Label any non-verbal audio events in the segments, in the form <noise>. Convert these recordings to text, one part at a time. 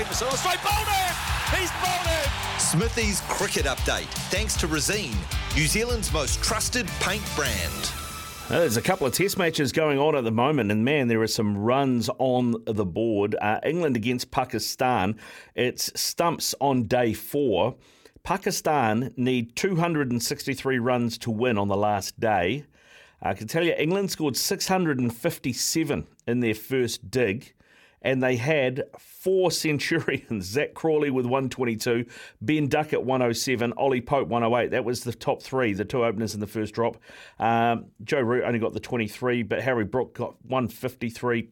Steve Masilla. Straight bowled it! He's bowled it! Smithy's cricket update, thanks to Resene, New Zealand's most trusted paint brand. Uh, There's a couple of test matches going on at the moment, and man, there are some runs on the board. Uh, England against Pakistan. It's stumps on day four. Pakistan need 263 runs to win on the last day. I can tell you, England scored 657 in their first dig, and they had four centurions. <laughs> Zak Crawley with 122, Ben Duckett 107, Ollie Pope 108. That was the top three, the two openers in the first drop. Um, Joe Root only got the 23, but Harry Brook got 153.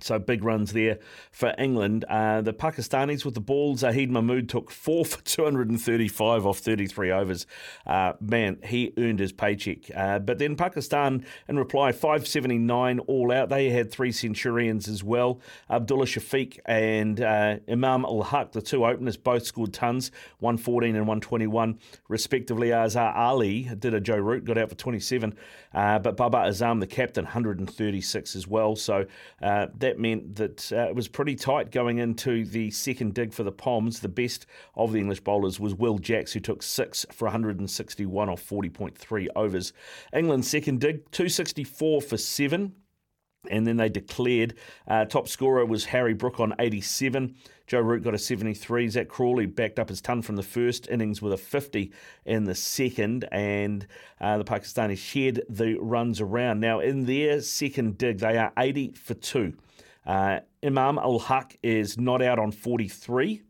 So big runs there for England. Uh, the Pakistanis with the ball, Zahid Mahmood took four for 235 off 33 overs. Uh, man, he earned his paycheck. Uh, but then Pakistan, in reply, 579 all out. They had three centurions as well. Abdullah Shafiq and uh, Imam Ul Haq, the two openers, both scored tons, 114 and 121 respectively. Azhar Ali did a Joe Root, got out for 27. Uh, but Babar Azam, the captain, 136 as well. So uh, that meant that uh, it was pretty tight going into the second dig for the Poms. The best of the English bowlers was Will Jacks, who took six for 161 off 40.3 overs. England's second dig, 264 for seven. And then they declared uh, top scorer was Harry Brook on 87. Joe Root got a 73. Zak Crawley backed up his ton from the first innings with a 50 in the second. And uh, the Pakistanis shared the runs around. Now, in their second dig, they are 80 for 2. Uh, Imam Ul Haq is not out on 43,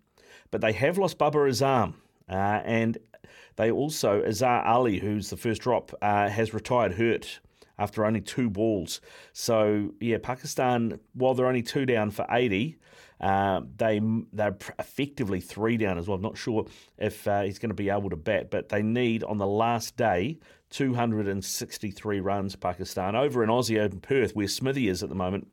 but they have lost Babar Azam. Uh, and they also, Azhar Ali, who's the first drop, uh, has retired hurt after only two balls. So yeah, Pakistan, while they're only two down for 80, uh, they they're effectively three down as well. I'm not sure if uh, he's going to be able to bat, but they need on the last day 263 runs. Pakistan over in Aussie in Perth, where Smithy is at the moment.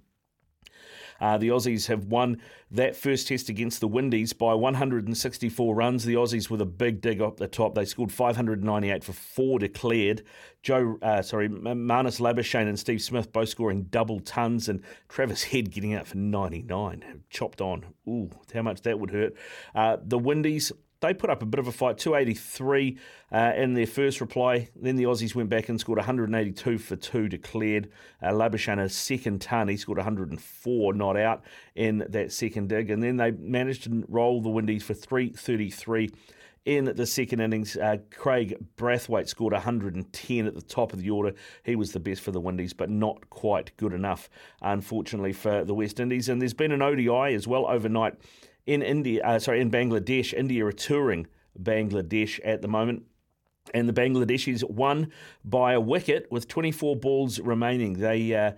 Uh, the Aussies have won that first test against the Windies by 164 runs. The Aussies with a big dig up the top. They scored 598 for four declared. Joe, uh, sorry, Marnus Labuschagne and Steve Smith both scoring double tons, and Travis Head getting out for 99. Chopped on. Ooh, how much that would hurt. Uh, the Windies they put up a bit of a fight, 283 uh, in their first reply. Then the Aussies went back and scored 182 for two declared. Uh, Labuschagne, second ton, he scored 104 not out in that second dig. And then they managed to roll the Windies for 333 in the second innings. Uh, Kraigg Brathwaite scored 110 at the top of the order. He was the best for the Windies, but not quite good enough, unfortunately, for the West Indies. And there's been an ODI as well overnight in India, uh, sorry, in Bangladesh. India are touring Bangladesh at the moment. And the Bangladeshis won by a wicket with 24 balls remaining. They uh,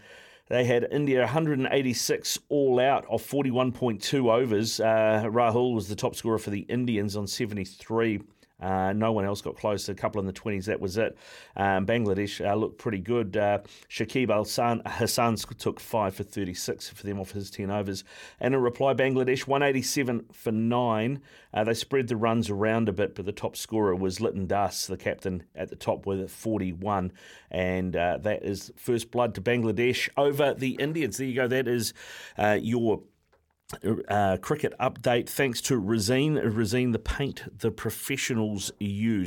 they had India 186 all out of 41.2 overs. Uh, Rahul was the top scorer for the Indians on 73. Uh, no one else got close. A couple in the 20s, that was it. Um, Bangladesh uh, looked pretty good. Uh, Shakib Al Hasan took 5 for 36 for them off his 10 overs. And in reply, Bangladesh 187 for 9. Uh, they spread the runs around a bit, but the top scorer was Liton Das, the captain at the top with 41. And uh, that is first blood to Bangladesh over the Indians. There you go. That is uh, your uh, cricket update thanks to Resene. Resene, the paint the professionals use.